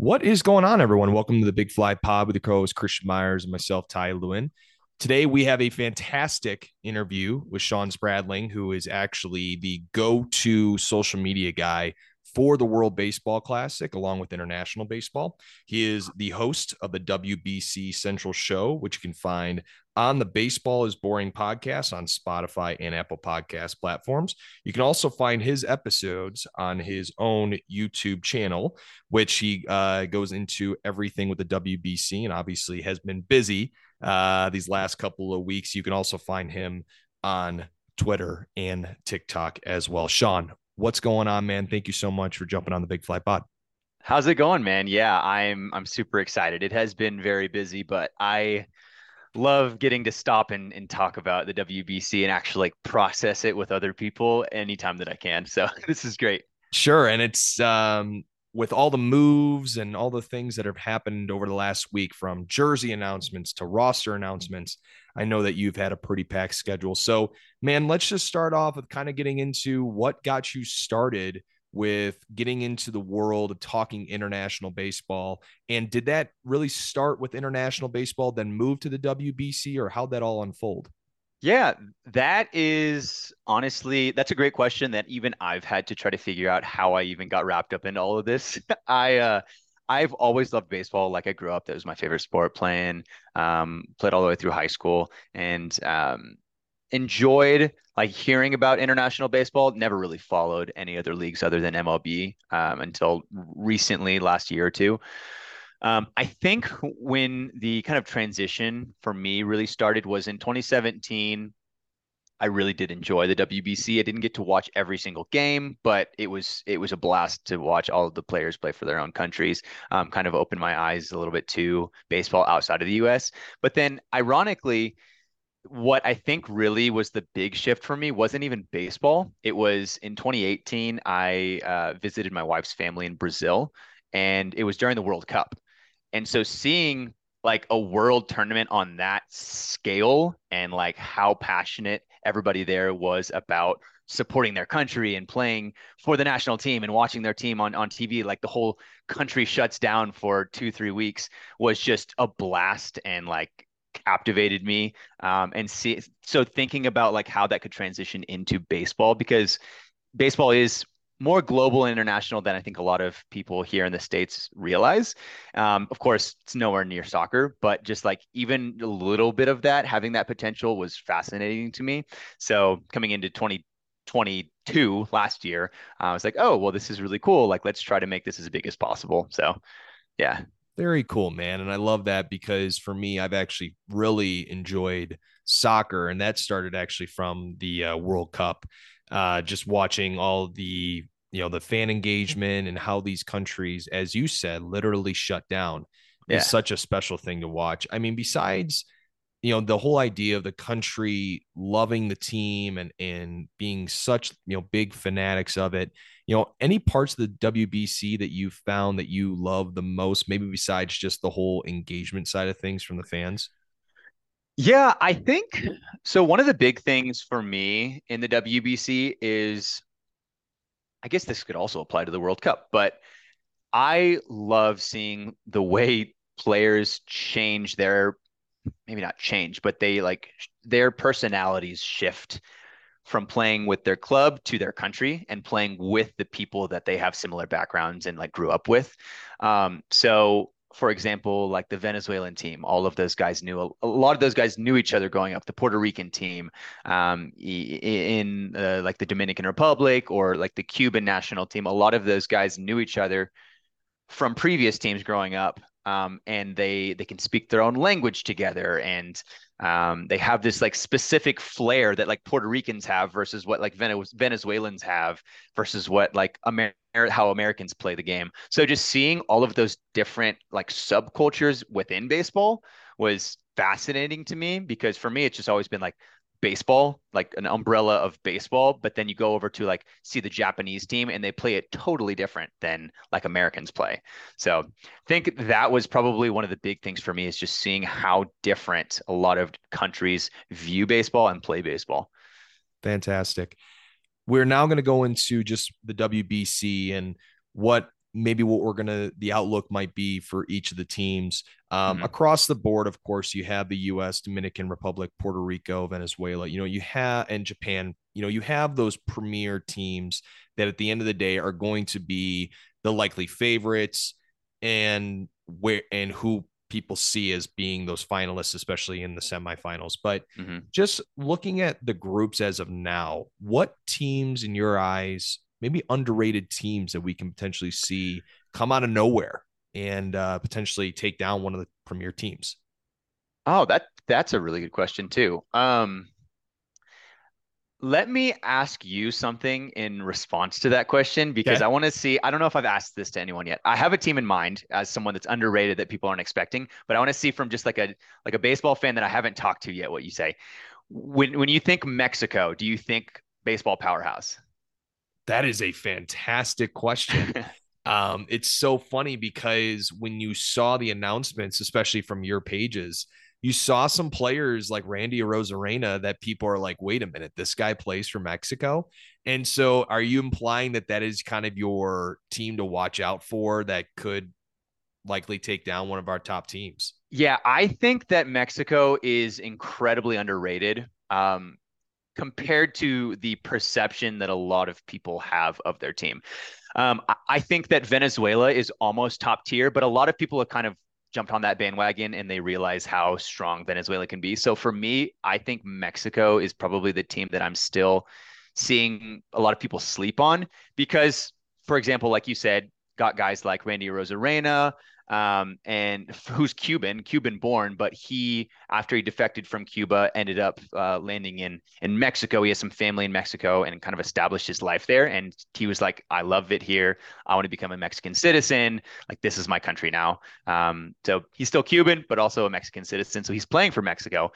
What is going on, everyone? Welcome to the Big Fly Pod with the co-host Christian Myers and myself, Ty Lewin. Today we have a fantastic interview with Shawn Spradling, who is actually the go-to social media guy for the World Baseball Classic, along with international baseball. He is the host of the WBC Central Show, which you can find on the Baseball is Boring podcast on Spotify and Apple Podcast platforms. You can also find his episodes on his own YouTube channel, which he uh, goes into everything with the WBC and obviously has been busy uh, these last couple of weeks. You can also find him on Twitter and TikTok as well. Shawn, what's going on, man? Thank you so much for jumping on the Big Fly Pod. How's it going, man? Yeah, I'm I'm super excited. It has been very busy, but I love getting to stop and, and talk about the WBC and actually like process it with other people anytime that I can. So this is great. Sure. And it's um with all the moves and all the things that have happened over the last week from jersey announcements to roster announcements, I know that you've had a pretty packed schedule. So, man, let's just start off with kind of getting into what got you started with getting into the world of talking international baseball. And did that really start with international baseball, then move to the WBC, or how'd that all unfold? Yeah, that is honestly, that's a great question that even I've had to try to figure out how I even got wrapped up in all of this. I, uh, I've always loved baseball. Like I grew up, that was my favorite sport playing, um, played all the way through high school and, um, enjoyed like hearing about international baseball. Never really followed any other leagues other than MLB um, until recently, last year or two. Um, I think when the kind of transition for me really started was in 2017. I really did enjoy the WBC. I didn't get to watch every single game, but it was it was a blast to watch all of the players play for their own countries. Um, kind of opened my eyes a little bit to baseball outside of the U.S. But then, ironically, what I think really was the big shift for me wasn't even baseball. It was in 2018. I uh, visited my wife's family in Brazil, and it was during the World Cup. And so seeing like a world tournament on that scale and like how passionate everybody there was about supporting their country and playing for the national team and watching their team on, on TV, like the whole country shuts down for two, three weeks was just a blast and like captivated me. Um, and see, so thinking about like how that could transition into baseball because baseball is more global and international than I think a lot of people here in the States realize. Um, of course, it's nowhere near soccer, but just like even a little bit of that, having that potential was fascinating to me. So coming into 2022 last year, I was like, oh, well, this is really cool. Like, let's try to make this as big as possible. So, yeah. Very cool, man. And I love that because for me, I've actually really enjoyed soccer, and that started actually from the uh, World Cup uh, just watching all the you know the fan engagement and how these countries, as you said, literally shut down yeah. is such a special thing to watch. I mean, besides you know the whole idea of the country loving the team and and being such you know big fanatics of it you know any parts of the wbc that you found that you love the most maybe besides just the whole engagement side of things from the fans yeah, I think so. One of the big things for me in the WBC is, I guess this could also apply to the World Cup, but I love seeing the way players change their, maybe not change, but they like their personalities shift from playing with their club to their country and playing with the people that they have similar backgrounds and like grew up with. Um, so for example, like the Venezuelan team, all of those guys knew a, lot of those guys knew each other growing up. The Puerto Rican team, um, in uh, like the Dominican Republic or like the Cuban national team, a lot of those guys knew each other from previous teams growing up, um, and they they can speak their own language together and um, they have this like specific flair that like Puerto Ricans have versus what like Venezuelans have versus what like Amer- how Americans play the game. So just seeing all of those different like subcultures within baseball was fascinating to me because for me it's just always been like baseball, like an umbrella of baseball, but then you go over to like see the Japanese team and they play it totally different than like Americans play. So I think that was probably one of the big things for me is just seeing how different a lot of countries view baseball and play baseball. Fantastic. We're now going to go into just the WBC and what maybe what we're gonna the outlook might be for each of the teams um, mm-hmm. across the board. Of course, you have the U.S., Dominican Republic, Puerto Rico, Venezuela. You know, you have and Japan. You know, you have those premier teams that at the end of the day are going to be the likely favorites and where and who people see as being those finalists, especially in the semifinals. But mm-hmm. just looking at the groups as of now, what teams in your eyes, maybe underrated teams that we can potentially see come out of nowhere and uh, potentially take down one of the premier teams? Oh, that that's a really good question too. Um, let me ask you something in response to that question because okay. I want to see. I don't know if I've asked this to anyone yet. I have a team in mind as someone that's underrated that people aren't expecting, but I want to see from just like a like a baseball fan that I haven't talked to yet what you say. When when you think Mexico, do you think baseball powerhouse? That is a fantastic question. um, it's so funny because when you saw the announcements, especially from your pages, you saw some players like Randy Arozarena that people are like, wait a minute, this guy plays for Mexico. And so are you implying that that is kind of your team to watch out for that could likely take down one of our top teams? Yeah, I think that Mexico is incredibly underrated. Um, compared to the perception that a lot of people have of their team. Um, I think that Venezuela is almost top tier, but a lot of people have kind of jumped on that bandwagon and they realize how strong Venezuela can be. So for me, I think Mexico is probably the team that I'm still seeing a lot of people sleep on because, for example, like you said, got guys like Randy Arozarena, um, and who's Cuban, Cuban born, but he, after he defected from Cuba, ended up uh, landing in in Mexico. He has some family in Mexico and kind of established his life there. And he was like, "I love it here. I want to become a Mexican citizen. Like this is my country now." Um, so he's still Cuban, but also a Mexican citizen. So he's playing for Mexico.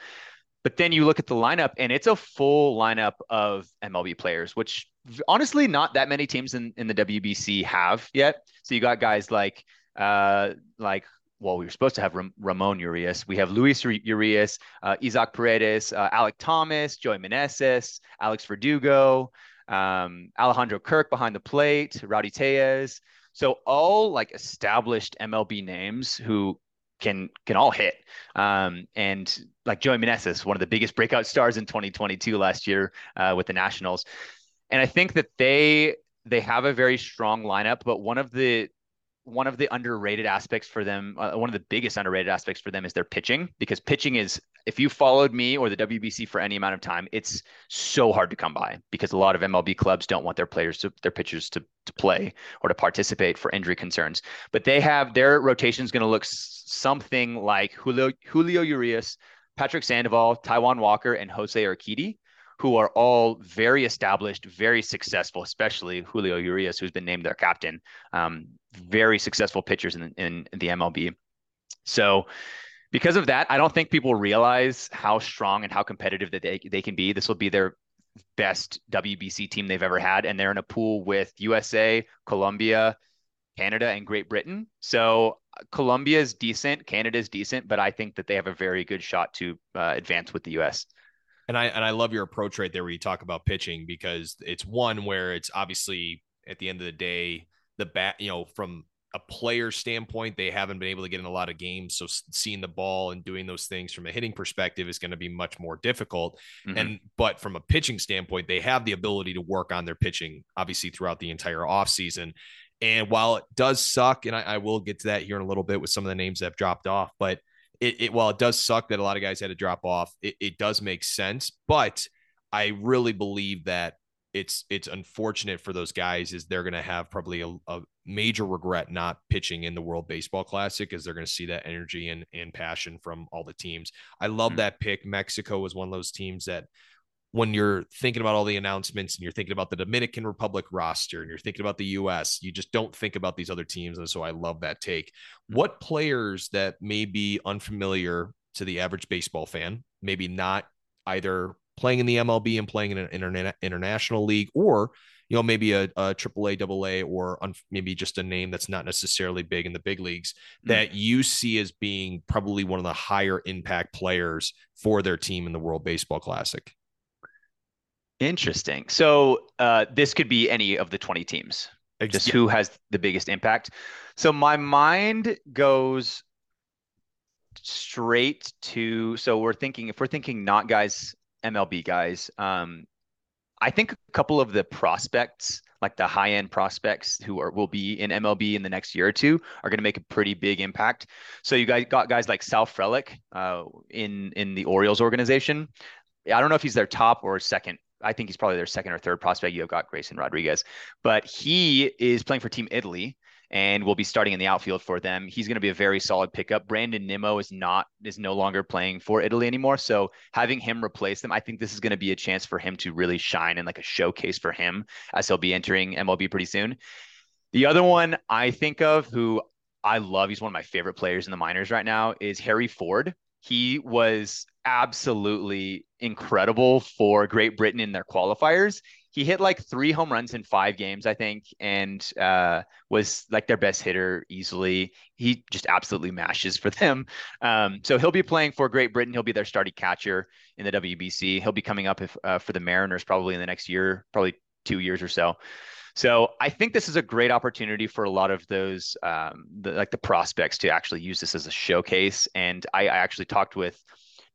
But then you look at the lineup, and it's a full lineup of MLB players, which honestly not that many teams in, in the WBC have yet. So you got guys like uh, like well, we were supposed to have Ram- Ramon Urias. We have Luis Urias, uh, Isaac Paredes, uh, Alek Thomas, Joey Meneses, Alex Verdugo, um, Alejandro Kirk behind the plate, Rowdy Tellez. So all like established MLB names who can can all hit. Um, and like Joey Meneses, one of the biggest breakout stars in 2022 last year uh, with the Nationals. And I think that they they have a very strong lineup, but one of the one of the underrated aspects for them, uh, one of the biggest underrated aspects for them is their pitching because pitching is, if you followed me or the WBC for any amount of time, it's so hard to come by because a lot of MLB clubs don't want their players to, their pitchers to, to play or to participate for injury concerns. But they have their rotation is going to look something like Julio, Julio Urias, Patrick Sandoval, Taijuan Walker, and Jose Urquidy who are all very established, very successful, especially Julio Urias, who's been named their captain. Um, very successful pitchers in, in, the MLB. So, because of that, I don't think people realize how strong and how competitive that they, they can be. This will be their best WBC team they've ever had. And they're in a pool with USA, Colombia, Canada, and Great Britain. So Colombia is decent, Canada is decent, but I think that they have a very good shot to uh, advance with the US. And I and I love your approach right there where you talk about pitching because it's one where it's obviously at the end of the day the bat you know from a player standpoint they haven't been able to get in a lot of games so seeing the ball and doing those things from a hitting perspective is going to be much more difficult mm-hmm. and but from a pitching standpoint they have the ability to work on their pitching obviously throughout the entire offseason and while it does suck and I, I will get to that here in a little bit with some of the names that have dropped off but it, it while it does suck that a lot of guys had to drop off, it, it does make sense. But I really believe that it's it's unfortunate for those guys is they're going to have probably a, a, major regret not pitching in the World Baseball Classic as they're going to see that energy and, and passion from all the teams. I love mm-hmm. that pick. Mexico was one of those teams that when you're thinking about all the announcements and you're thinking about the Dominican Republic roster and you're thinking about the US, you just don't think about these other teams. And so I love that take. What players that may be unfamiliar to the average baseball fan, maybe not either playing in the MLB and playing in an interna- international league or you know maybe a, a AAA, AA, or un- maybe just a name that's not necessarily big in the big leagues mm-hmm. that you see as being probably one of the higher impact players for their team in the World Baseball Classic. Interesting. So uh, this could be any of the 20 teams. just who has the biggest impact. So my mind goes straight to so we're thinking if we're thinking not guys MLB guys, um, I think a couple of the prospects, like the high end prospects who are will be in MLB in the next year or two, are going to make a pretty big impact. So you guys got guys like Sal Frelick uh, in in the Orioles organization. I don't know if he's their top or second I think he's probably their second or third prospect. You have got Grayson Rodriguez, but he is playing for Team Italy and will be starting in the outfield for them. He's going to be a very solid pickup. Brandon Nimmo is not is no longer playing for Italy anymore, so having him replace them, I think this is going to be a chance for him to really shine and like a showcase for him as he'll be entering MLB pretty soon. The other one I think of who I love, he's one of my favorite players in the minors right now, is Harry Ford. He was absolutely incredible for Great Britain in their qualifiers he hit like three home runs in five games, I think, and uh, was like their best hitter easily. He just absolutely mashes for them. Um, so he'll be playing for Great Britain. He'll be their starting catcher in the WBC. He'll be coming up if, uh, for the Mariners probably in the next year, probably two years or so. So I think this is a great opportunity for a lot of those, um, the, like the prospects, to actually use this as a showcase. And I, I actually talked with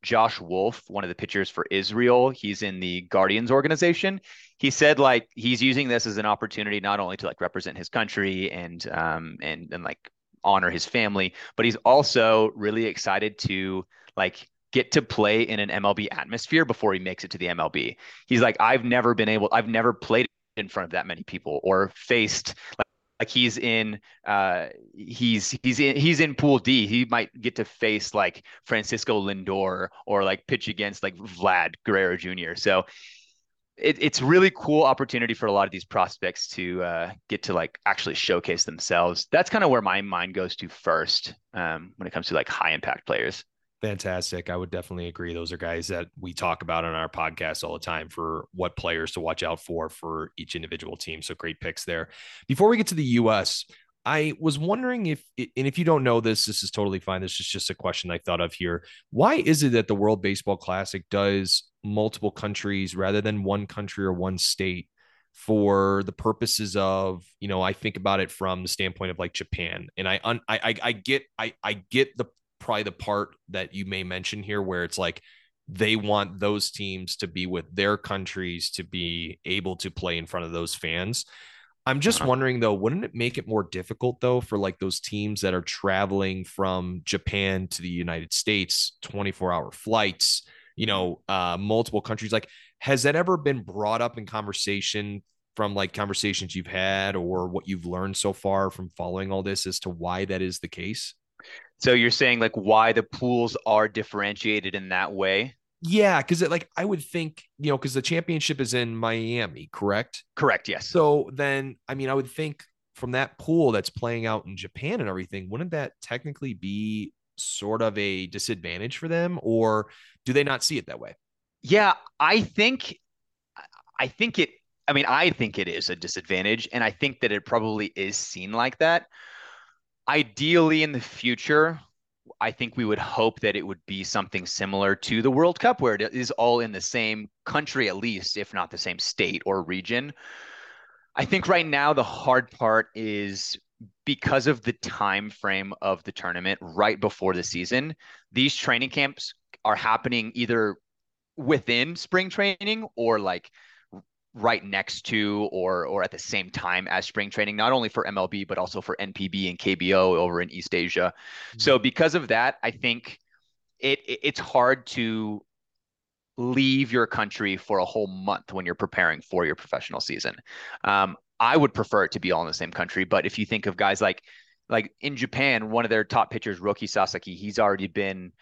Josh Wolf, one of the pitchers for Israel. He's in the Guardians organization. He said like he's using this as an opportunity not only to like represent his country and um and and like honor his family, but he's also really excited to like get to play in an MLB atmosphere before he makes it to the MLB. He's like I've never been able I've never played in front of that many people or faced like like he's in uh he's he's in he's in pool D. He might get to face like Francisco Lindor or like pitch against like Vlad Guerrero Jr. So it, it's really cool opportunity for a lot of these prospects to uh, get to like actually showcase themselves. That's kind of where my mind goes to first um, when it comes to like high impact players. Fantastic. I would definitely agree. Those are guys that we talk about on our podcast all the time for what players to watch out for for each individual team. So great picks there. Before we get to the U.S., I was wondering if, and if you don't know this, this is totally fine. This is just a question I thought of here. Why is it that the World Baseball Classic does multiple countries rather than one country or one state for the purposes of, you know, I think about it from the standpoint of like Japan, and I, I, I, I get, I, I get the probably the part that you may mention here where it's like they want those teams to be with their countries to be able to play in front of those fans. I'm just uh-huh. wondering though, wouldn't it make it more difficult though for like those teams that are traveling from Japan to the United States, 24 hour flights, you know, uh, multiple countries? Like, has that ever been brought up in conversation from like conversations you've had or what you've learned so far from following all this as to why that is the case? So you're saying like why the pools are differentiated in that way? Yeah, because it like I would think, you know, because the championship is in Miami, correct? Correct. Yes. So then, I mean, I would think from that pool that's playing out in Japan and everything, wouldn't that technically be sort of a disadvantage for them, or do they not see it that way? Yeah, I think, I think it. I mean, I think it is a disadvantage, and I think that it probably is seen like that ideally in the future, I think we would hope that it would be something similar to the World Cup, where it is all in the same country, at least, if not the same state or region. I think right now the hard part is because of the time frame of the tournament right before the season. These training camps are happening either within spring training or like right next to or or at the same time as spring training not only for MLB but also for NPB and KBO over in East Asia. Mm-hmm. So because of that, I think it, it it's hard to leave your country for a whole month when you're preparing for your professional season. Um, I would prefer it to be all in the same country, but if you think of guys like like in Japan, one of their top pitchers, Roki Sasaki, he's already been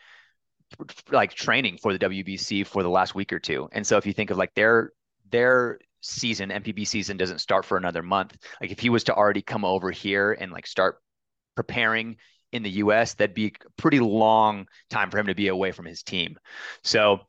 like training for the WBC for the last week or two. And so if you think of like their their season, NPB season doesn't start for another month. Like if he was to already come over here and like start preparing in the US, that'd be a pretty long time for him to be away from his team. So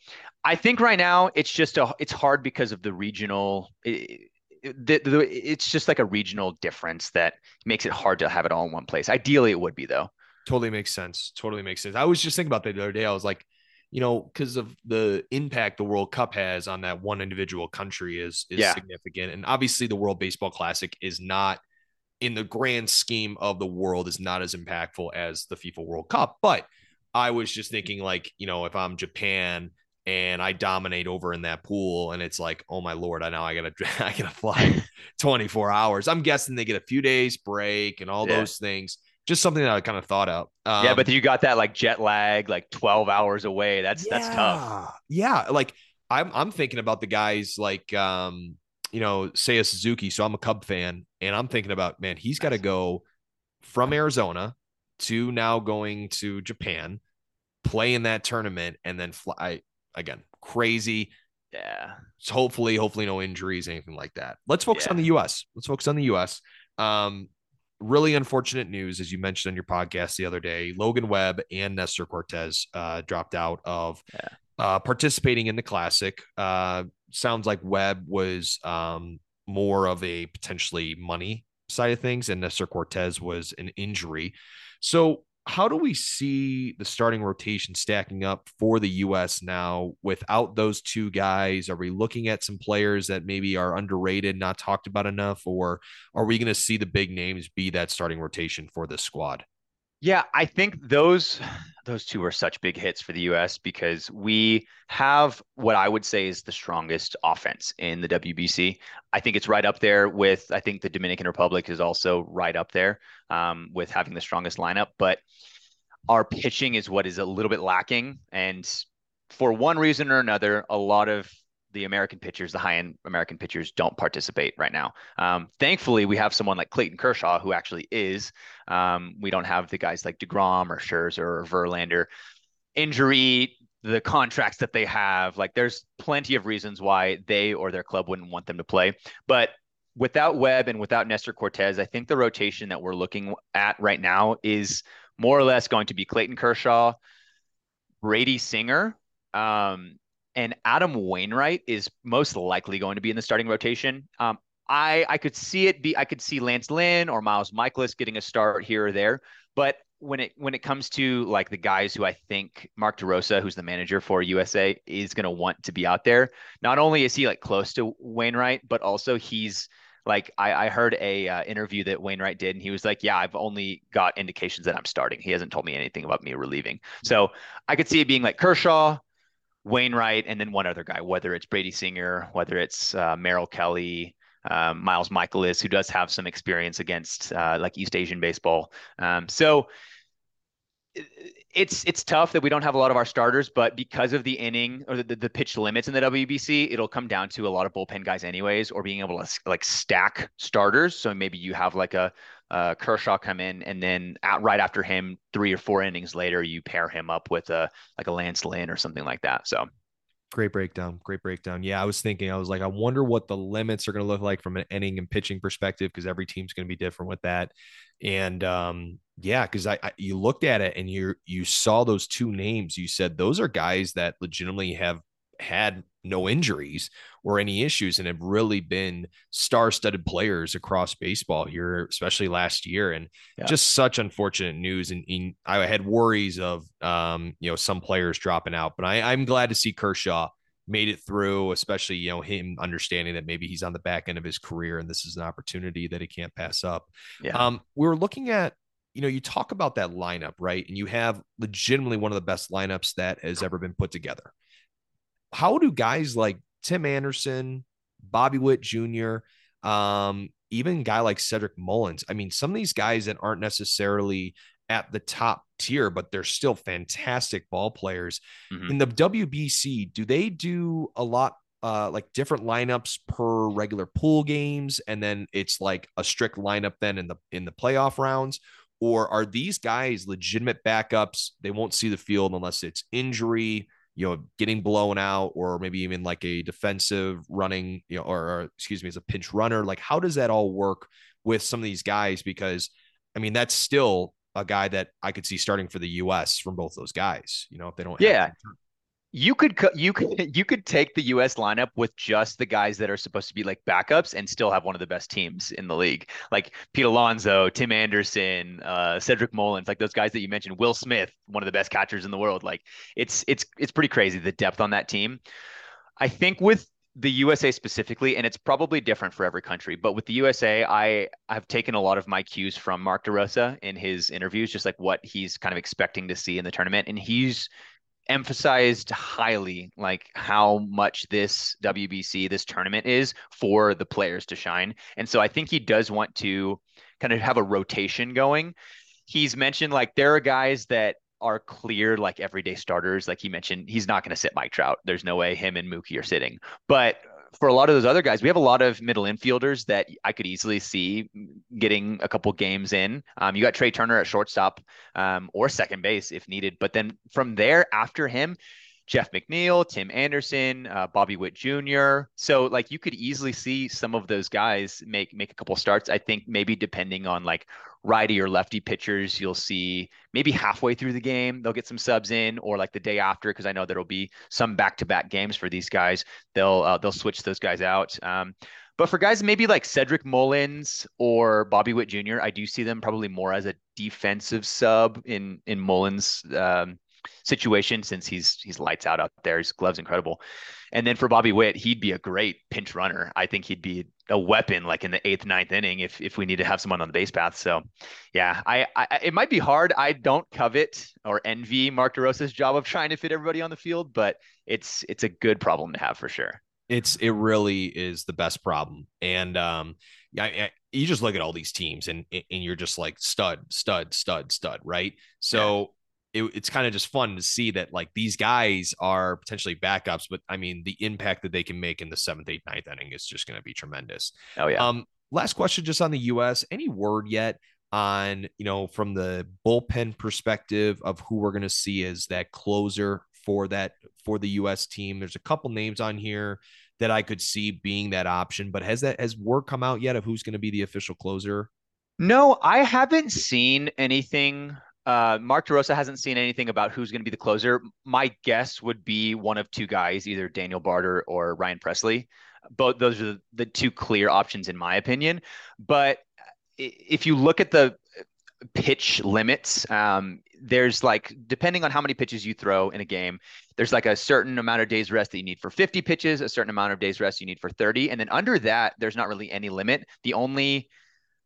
I think right now it's just a it's hard because of the regional it, the, the, it's just like a regional difference that makes it hard to have it all in one place. Ideally, it would be though. Totally makes sense. Totally makes sense. I was just thinking about that the other day. I was like, you know, because of the impact the World Cup has on that one individual country is is yeah. significant. And obviously, the World Baseball Classic is not in the grand scheme of the world is not as impactful as the FIFA World Cup. But I was just mm-hmm. thinking, like, you know, if I'm Japan and I dominate over in that pool, and it's like, oh my lord, I know I gotta I gotta fly 24 hours. I'm guessing they get a few days break and all yeah. those things. Just something that I kind of thought out. Um, yeah, but you got that like jet lag, like 12 hours away. That's yeah, that's tough. Yeah, like I'm I'm thinking about the guys like um you know, Seiya Suzuki. So I'm a Cub fan, and I'm thinking about, man, he's got to go from Arizona to now going to Japan, play in that tournament, and then fly again. Crazy. Yeah. So hopefully, hopefully no injuries, anything like that. Let's focus yeah. on the US. Let's focus on the US. Um, really unfortunate news, as you mentioned on your podcast the other day. Logan Webb and Nestor Cortes uh, dropped out of yeah. uh, participating in the classic. Uh, sounds like Webb was um, more of a potentially money side of things, and Nestor Cortes was an injury. So, how do we see the starting rotation stacking up for the U.S. now without those two guys? Are we looking at some players that maybe are underrated, not talked about enough, or are we going to see the big names be that starting rotation for this squad? Yeah, I think those those two are such big hits for the US because we have what I would say is the strongest offense in the WBC. I think it's right up there with I think the Dominican Republic is also right up there um, with having the strongest lineup, but our pitching is what is a little bit lacking and for one reason or another, a lot of the American pitchers, the high end American pitchers, don't participate right now. Um, thankfully, we have someone like Clayton Kershaw who actually is. Um, we don't have the guys like deGrom or Scherzer or Verlander. Injury, the contracts that they have, like there's plenty of reasons why they or their club wouldn't want them to play. But without Webb and without Nestor Cortes, I think the rotation that we're looking at right now is more or less going to be Clayton Kershaw, Brady Singer, um, and Adam Wainwright is most likely going to be in the starting rotation. Um, I I could see it be I could see Lance Lynn or Miles Mikolas getting a start here or there, but when it when it comes to like the guys who I think Mark DeRosa, who's the manager for USA, is going to want to be out there. Not only is he like close to Wainwright, but also he's like I, I heard a uh, interview that Wainwright did, and he was like, "Yeah, I've only got indications that I'm starting. He hasn't told me anything about me relieving." So I could see it being like Kershaw, Wainwright, and then one other guy, whether it's Brady Singer, whether it's uh, Merrill Kelly, um, Miles Mikolas, who does have some experience against uh, like East Asian baseball. Um, so it's it's tough that we don't have a lot of our starters, but because of the inning or the, the pitch limits in the WBC, it'll come down to a lot of bullpen guys anyways, or being able to like stack starters. So maybe you have like a uh, Kershaw come in, and then at, right after him, three or four innings later, you pair him up with a like a Lance Lynn or something like that. So great breakdown, great breakdown. Yeah, I was thinking, I was like, I wonder what the limits are going to look like from an inning and pitching perspective because every team's going to be different with that. And um, yeah, because I, I you looked at it and you you saw those two names. You said those are guys that legitimately have had no injuries or any issues and have really been star-studded players across baseball here, especially last year. And yeah. just such unfortunate news. And, and, I had worries of um, you know, some players dropping out, but I, I'm glad to see Kershaw made it through, especially, you know, him understanding that maybe he's on the back end of his career and this is an opportunity that he can't pass up. Yeah. Um, we were looking at you know, you talk about that lineup, right? And you have legitimately one of the best lineups that has ever been put together how do guys like Tim Anderson, Bobby Witt Jr., um, even guy like Cedric Mullins, I mean, some of these guys that aren't necessarily at the top tier, but they're still fantastic ball players. Mm-hmm. In the WBC, do they do a lot uh like different lineups per regular pool games and then it's like a strict lineup then in the in the playoff rounds or are these guys legitimate backups they won't see the field unless it's injury you know, getting blown out or maybe even like a defensive running, you know, or, or, excuse me, as a pinch runner. Like, how does that all work with some of these guys? Because I mean, that's still a guy that I could see starting for the US from both those guys, you know, if they don't yeah you could you could you could take the US lineup with just the guys that are supposed to be like backups and still have one of the best teams in the league. Like Pete Alonso, Tim Anderson, uh, Cedric Mullins, like those guys that you mentioned, Will Smith, one of the best catchers in the world. Like it's it's it's pretty crazy the depth on that team. I think with the USA specifically, and it's probably different for every country, but with the USA, I have taken a lot of my cues from Mark DeRosa in his interviews, just like what he's kind of expecting to see in the tournament. And he's emphasized highly like how much this WBC, this tournament is for the players to shine. And so I think he does want to kind of have a rotation going. He's mentioned like there are guys that are clear like everyday starters. Like he mentioned, he's not going to sit Mike Trout. There's no way him and Mookie are sitting. But for a lot of those other guys, we have a lot of middle infielders that I could easily see getting a couple games in. Um, you got Trey Turner at shortstop um, or second base if needed. But then from there, after him, Jeff McNeil, Tim Anderson, uh, Bobby Witt Jr. So like you could easily see some of those guys make make a couple starts. I think maybe depending on like righty or lefty pitchers, you'll see maybe halfway through the game they'll get some subs in, or like the day after, because I know there'll be some back to back games for these guys. They'll uh, they'll switch those guys out. Um, but for guys maybe like Cedric Mullins or Bobby Witt Jr., I do see them probably more as a defensive sub in in Mullins. Um, situation since he's he's lights out out there. His gloves incredible. And then for Bobby Witt, he'd be a great pinch runner. I think he'd be a weapon like in the eighth, ninth inning if if we need to have someone on the base path. So yeah, I, I it might be hard. I don't covet or envy Mark DeRosa's job of trying to fit everybody on the field, but it's it's a good problem to have for sure. It's it really is the best problem. And um yeah, you just look at all these teams and and you're just like stud, stud, stud, stud, right? So it, it's kind of just fun to see that like these guys are potentially backups, but I mean the impact that they can make in the seventh, eighth, ninth inning is just going to be tremendous. Oh yeah. Um, last question, just on the U.S. Any word yet on you know from the bullpen perspective of who we're going to see as that closer for that for the U.S. team? There's a couple names on here that I could see being that option, but has that has word come out yet of who's going to be the official closer? No, I haven't seen anything uh, Mark DeRosa hasn't seen anything about who's going to be the closer. My guess would be one of two guys, either Daniel Bard or Ryan Presley. Both those are the two clear options, in my opinion. But if you look at the pitch limits, um, there's like depending on how many pitches you throw in a game, there's like a certain amount of days rest that you need for 50 pitches, a certain amount of days rest you need for 30, and then under that, there's not really any limit. The only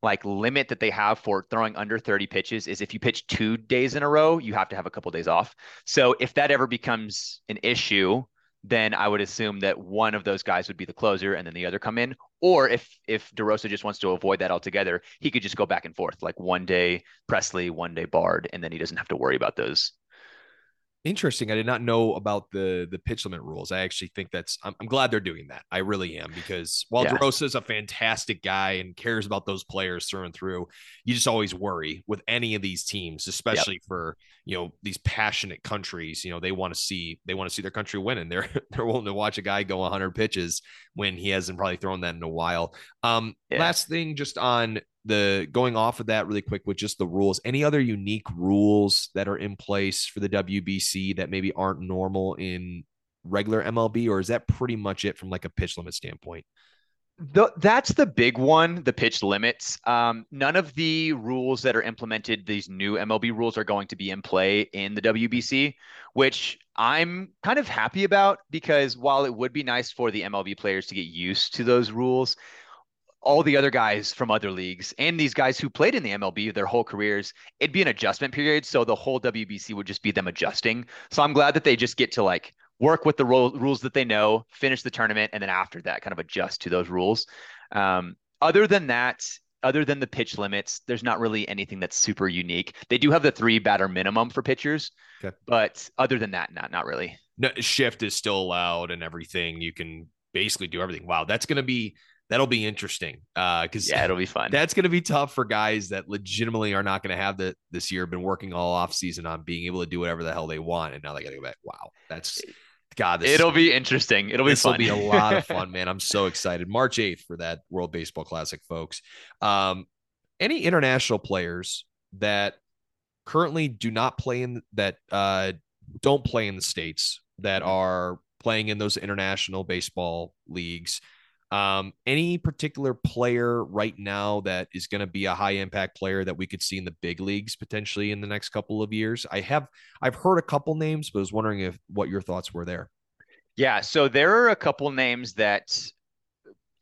like limit that they have for throwing under 30 pitches is if you pitch two days in a row, you have to have a couple days off. So if that ever becomes an issue, then I would assume that one of those guys would be the closer and then the other come in. Or if if DeRosa just wants to avoid that altogether, he could just go back and forth, like one day Presley, one day Bard, and then he doesn't have to worry about those Interesting. I did not know about the the pitch limit rules. I actually think that's I'm, I'm glad they're doing that. I really am because while yeah. DeRosa is a fantastic guy and cares about those players through and through, you just always worry with any of these teams, especially yep. for you know these passionate countries. You know they want to see they want to see their country win, and they're they're willing to watch a guy go 100 pitches when he hasn't probably thrown that in a while. Um, yeah. last thing, just on the going off of that really quick with just the rules any other unique rules that are in place for the WBC that maybe aren't normal in regular MLB or is that pretty much it from like a pitch limit standpoint the, that's the big one, the pitch limits. Um, none of the rules that are implemented, these new MLB rules, are going to be in play in the WBC, which I'm kind of happy about because while it would be nice for the MLB players to get used to those rules, all the other guys from other leagues and these guys who played in the MLB their whole careers, it'd be an adjustment period. So the whole WBC would just be them adjusting. So I'm glad that they just get to like work with the ro- rules that they know, finish the tournament, and then after that, kind of adjust to those rules. Um, other than that, other than the pitch limits, there's not really anything that's super unique. They do have the three batter minimum for pitchers, okay. but other than that, not not really. No, shift is still allowed and everything. You can basically do everything. Wow, that's going to be that'll be interesting Uh, because uh, yeah, it'll be fun. That's going to be tough for guys that legitimately are not going to have the this year. Been working all off season on being able to do whatever the hell they want, and now they got to go back. Wow, that's God. This, it'll be interesting. It'll be fun. Will be a lot of fun, man. I'm so excited. March 8th for that World Baseball Classic, folks. Um, any international players that currently do not play in that uh, don't play in the states that are playing in those international baseball leagues um, any particular player right now that is going to be a high impact player that we could see in the big leagues potentially in the next couple of years? I have I've heard a couple names, but I was wondering if what your thoughts were there. Yeah, so there are a couple names that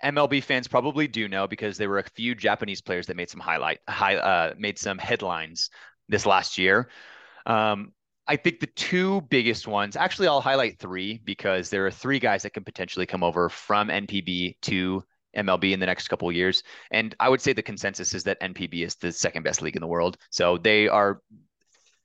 MLB fans probably do know because there were a few Japanese players that made some highlight, high, uh, made some headlines this last year. Um, I think the two biggest ones, actually, I'll highlight three because there are three guys that can potentially come over from NPB to MLB in the next couple years. And I would say the consensus is that NPB is the second best league in the world. So they are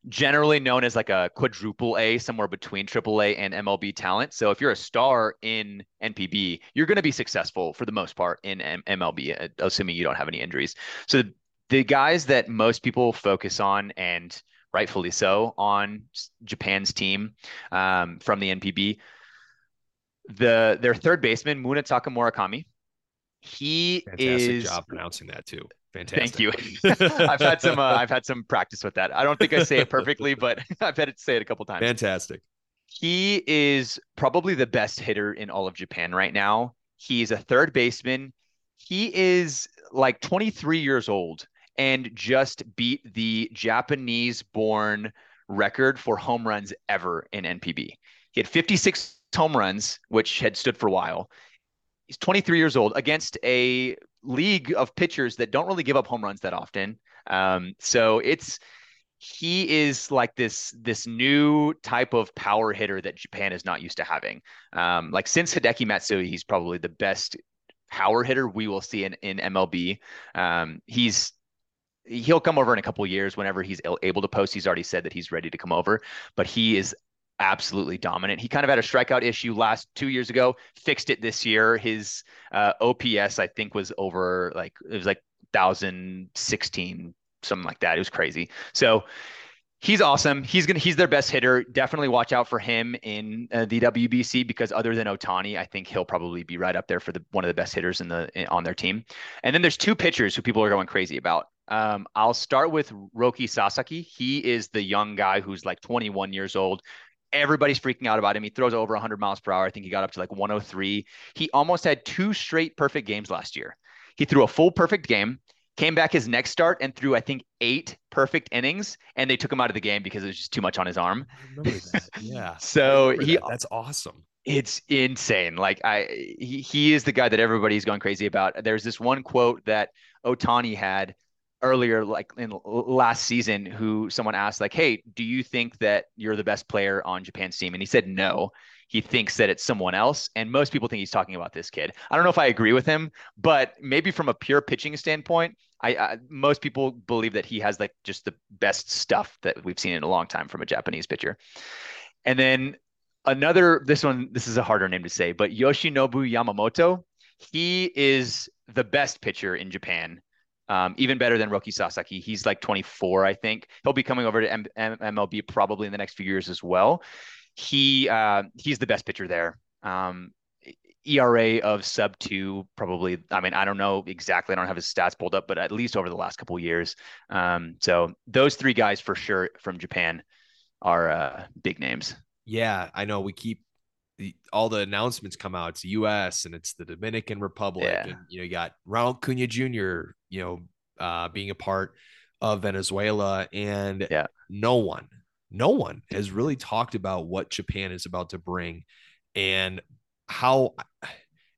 generally known as like a quadruple A, somewhere between triple A and MLB talent. So if you're a star in NPB, you're going to be successful for the most part in M- MLB, uh, assuming you don't have any injuries. So the guys that most people focus on and rightfully so on Japan's team um, from the NPB, the their third baseman Munetaka Murakami. He Fantastic is job pronouncing that too. Fantastic. Thank you. I've had some uh, I've had some practice with that. I don't think I say it perfectly, but I've had to say it a couple times. Fantastic. He is probably the best hitter in all of Japan right now. He's a third baseman. He is like 23 years old and just beat the Japanese born record for home runs ever in NPB. He had 56 home runs, which had stood for a while. He's 23 years old against a league of pitchers that don't really give up home runs that often. Um, so it's he is like this this new type of power hitter that Japan is not used to having. Um, like since Hideki Matsui, he's probably the best power hitter we will see in in MLB. Um, he's he'll come over in a couple years whenever he's able to post. He's already said that he's ready to come over, but he is absolutely dominant. He kind of had a strikeout issue last two years ago, fixed it this year. His uh, OPS, I think, was over like it was like 1016, something like that. It was crazy. So he's awesome. He's gonna he's their best hitter. Definitely watch out for him in uh, the WBC because other than Otani, I think he'll probably be right up there for the one of the best hitters in the in, on their team. And then there's two pitchers who people are going crazy about. Um, I'll start with Roki Sasaki. He is the young guy who's like 21 years old. Everybody's freaking out about him. He throws over 100 miles per hour. I think he got up to like 103. He almost had two straight perfect games last year. He threw a full perfect game came back his next start and threw I think eight perfect innings, and they took him out of the game because it was just too much on his arm. Yeah. so he that. that's awesome. It's insane. Like I, he, he is the guy that everybody's going crazy about. There's this one quote that Otani had earlier, like in last season, who someone asked, like, "Hey, do you think that you're the best player on Japan's team?" And he said no he thinks that it's someone else. And most people think he's talking about this kid. I don't know if I agree with him, but maybe from a pure pitching standpoint, I, I most people believe that he has like just the best stuff that we've seen in a long time from a Japanese pitcher. And then another, this one, this is a harder name to say, but Yoshinobu Yamamoto, he is the best pitcher in Japan um, even better than Roki Sasaki. He's like 24, I think. He'll be coming over to M- M- MLB probably in the next few years as well he uh, he's the best pitcher there. Um, ERA of sub two, probably. I mean, I don't know exactly. I don't have his stats pulled up, but at least over the last couple years. Um, so those three guys for sure from Japan are uh, big names. Yeah, I know. We keep the, all the announcements come out. It's U.S. and it's the Dominican Republic, yeah. and you know you got Ronald Acuña Jr. You know, uh, being a part of Venezuela, and yeah. no one, no one has really talked about what Japan is about to bring and how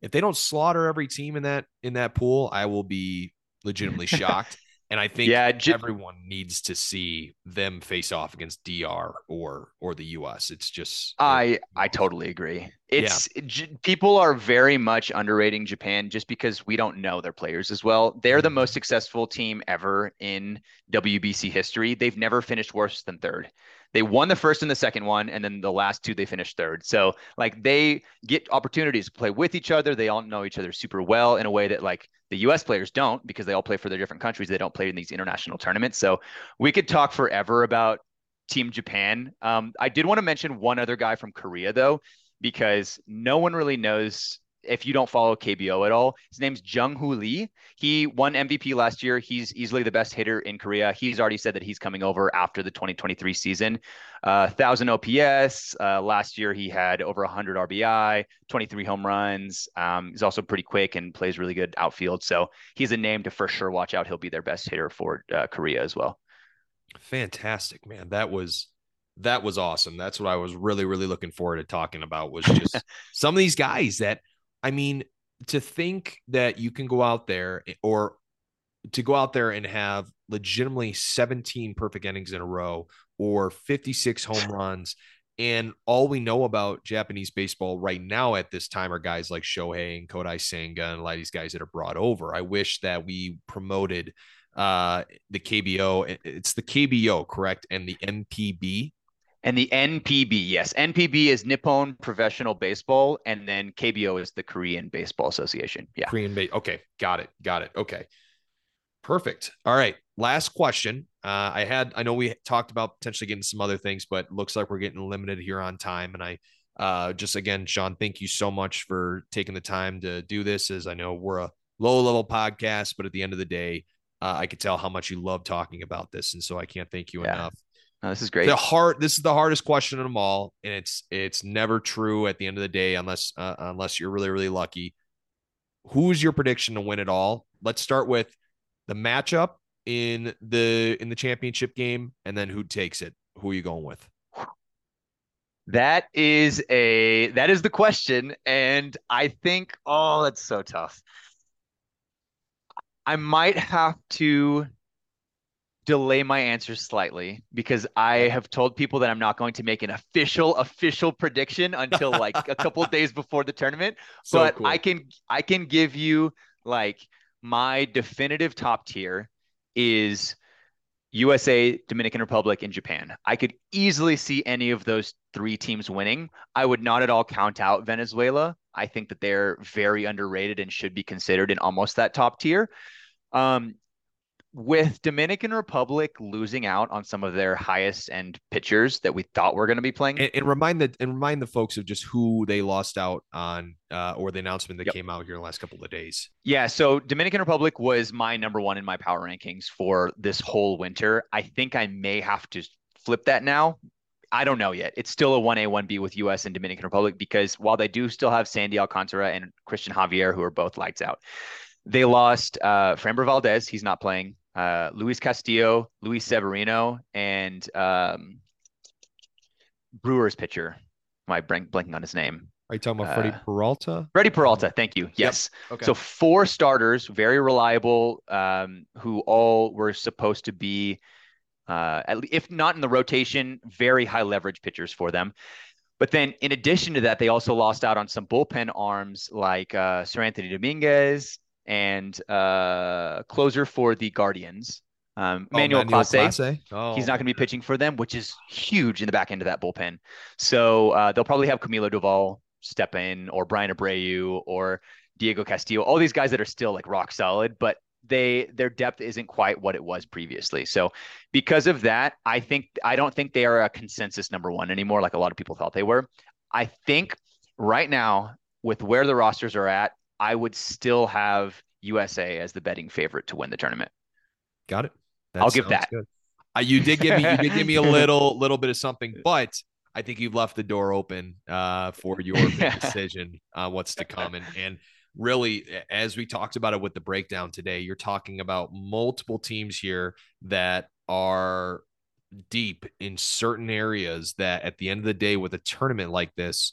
if they don't slaughter every team in that in that pool, I will be legitimately shocked. And I think yeah, j- everyone needs to see them face off against DR or or the US. It's just I I totally agree. It's yeah. j- people are very much underrating Japan just because we don't know their players as well. They're the mm-hmm. most successful team ever in WBC history. They've never finished worse than third. They won the first and the second one, and then the last two they finished third. So like they get opportunities to play with each other. They all know each other super well in a way that like the U.S. players don't because they all play for their different countries. They don't play in these international tournaments. So we could talk forever about Team Japan. Um, I did want to mention one other guy from Korea though, because no one really knows if you don't follow KBO at all, his name's Jung Hoo Lee. He won MVP last year. He's easily the best hitter in Korea. He's already said that he's coming over after the 2023 season. Uh, 1,000 OPS. Uh, last year, he had over 100 RBI, 23 home runs. Um, he's also pretty quick and plays really good outfield. So he's a name to for sure watch out. He'll be their best hitter for uh, Korea as well. Fantastic, man. That was that was awesome. That's what I was really, really looking forward to talking about was just some of these guys that, I mean, to think that you can go out there or to go out there and have legitimately 17 perfect innings in a row or 56 home runs. And all we know about Japanese baseball right now at this time are guys like Shohei and Kodai Senga and a lot of these guys that are brought over. I wish that we promoted uh, the KBO. It's the KBO, correct? And the NPB. And the NPB, yes. NPB is Nippon Professional Baseball, and then KBO is the Korean Baseball Association. Yeah. Korean base. Okay. Got it. Got it. Okay. Perfect. All right. Last question. Uh, I had, I know we talked about potentially getting some other things, but looks like we're getting limited here on time. And I uh, just, again, Shawn, thank you so much for taking the time to do this. As I know we're a low level podcast, but at the end of the day, uh, I could tell how much you love talking about this. And so I can't thank you yeah. enough. This is great. The hard. This is the hardest question of them all, and it's it's never true at the end of the day unless uh, unless you're really really lucky. Who's your prediction to win it all? Let's start with the matchup in the in the championship game, and then who takes it. Who are you going with? That is a that is the question, and I think oh, that's so tough. I might have to delay my answer slightly because I have told people that I'm not going to make an official official prediction until like a couple days before the tournament. So but cool. I can I can give you like my definitive top tier is USA, Dominican Republic, and Japan. I could easily see any of those three teams winning. I would not at all count out Venezuela. I think that they're very underrated and should be considered in almost that top tier. Um, with Dominican Republic losing out on some of their highest end pitchers that we thought were going to be playing, and, and, remind the and remind the folks of just who they lost out on, uh, or the announcement that yep. came out here in the last couple of days. Yeah, so Dominican Republic was my number one in my power rankings for this whole winter. I think I may have to flip that now. I don't know yet. It's still a 1A, 1B with US and Dominican Republic because while they do still have Sandy Alcantara and Cristian Javier, who are both lights out, they lost uh, Framber Valdez. He's not playing. Uh, Luis Castillo, Luis Severino, and um, Brewers pitcher. Am I blank, blanking on his name? Are you talking about uh, Freddie Peralta? Freddie Peralta. Thank you. Yes. Yep. Okay. So four starters, very reliable, um, who all were supposed to be, uh, at, if not in the rotation, very high leverage pitchers for them. But then, in addition to that, they also lost out on some bullpen arms like uh, Seranthony Dominguez, and uh, closer for the Guardians. Um, oh, Manuel, Manuel Clase, oh, he's not going to be pitching for them, which is huge in the back end of that bullpen. So uh, they'll probably have Camilo Doval step in, or Bryan Abreu, or Diego Castillo. All these guys that are still like rock solid, but they their depth isn't quite what it was previously. So because of that, I think I don't think they are a consensus number one anymore, like a lot of people thought they were. I think right now, with where the rosters are at, I would still have USA as the betting favorite to win the tournament. Got it. That I'll give that. Uh, you did give me you did give me a little little bit of something, but I think you've left the door open uh, for your decision on what's to come. And and really, as we talked about it with the breakdown today, you're talking about multiple teams here that are deep in certain areas that at the end of the day with a tournament like this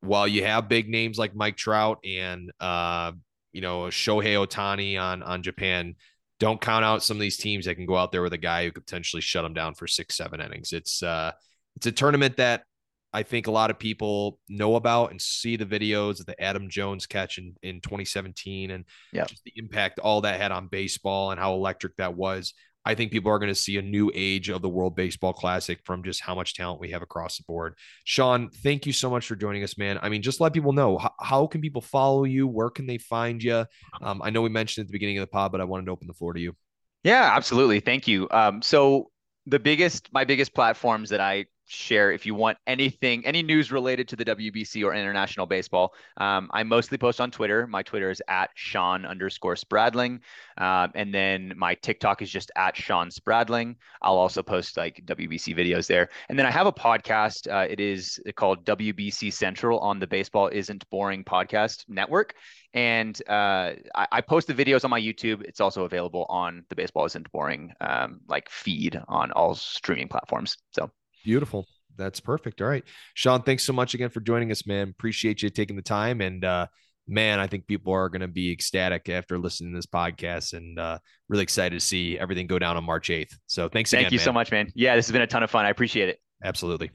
while you have big names like Mike Trout and uh, you know Shohei Ohtani on on Japan, don't count out some of these teams that can go out there with a guy who could potentially shut them down for six, seven innings. It's uh, it's a tournament that I think a lot of people know about and see the videos of the Adam Jones catch in, in 2017 and yep. just the impact all that had on baseball and how electric that was. I think people are going to see a new age of the World Baseball Classic from just how much talent we have across the board. Shawn, thank you so much for joining us, man. I mean, just let people know how, how can people follow you? Where can they find you? Um, I know we mentioned at the beginning of the pod, but I wanted to open the floor to you. Yeah, absolutely. Thank you. Um, so the biggest, my biggest platforms that I share if you want anything, any news related to the WBC or international baseball. Um, I mostly post on Twitter. My Twitter is at Shawn underscore Spradling. Uh, and then my TikTok is just at Shawn Spradling. I'll also post like WBC videos there. And then I have a podcast. Uh, it is called WBC Central on the Baseball Isn't Boring podcast network. And uh, I, I, post the videos on my YouTube. It's also available on the Baseball Isn't Boring um, like feed on all streaming platforms. So Beautiful. That's perfect. All right. Shawn, thanks so much again for joining us, man. Appreciate you taking the time. And uh, man, I think people are going to be ecstatic after listening to this podcast and uh, really excited to see everything go down on March 8th. So thanks Thank again. you man. so much, man. Yeah, this has been a ton of fun. I appreciate it. Absolutely.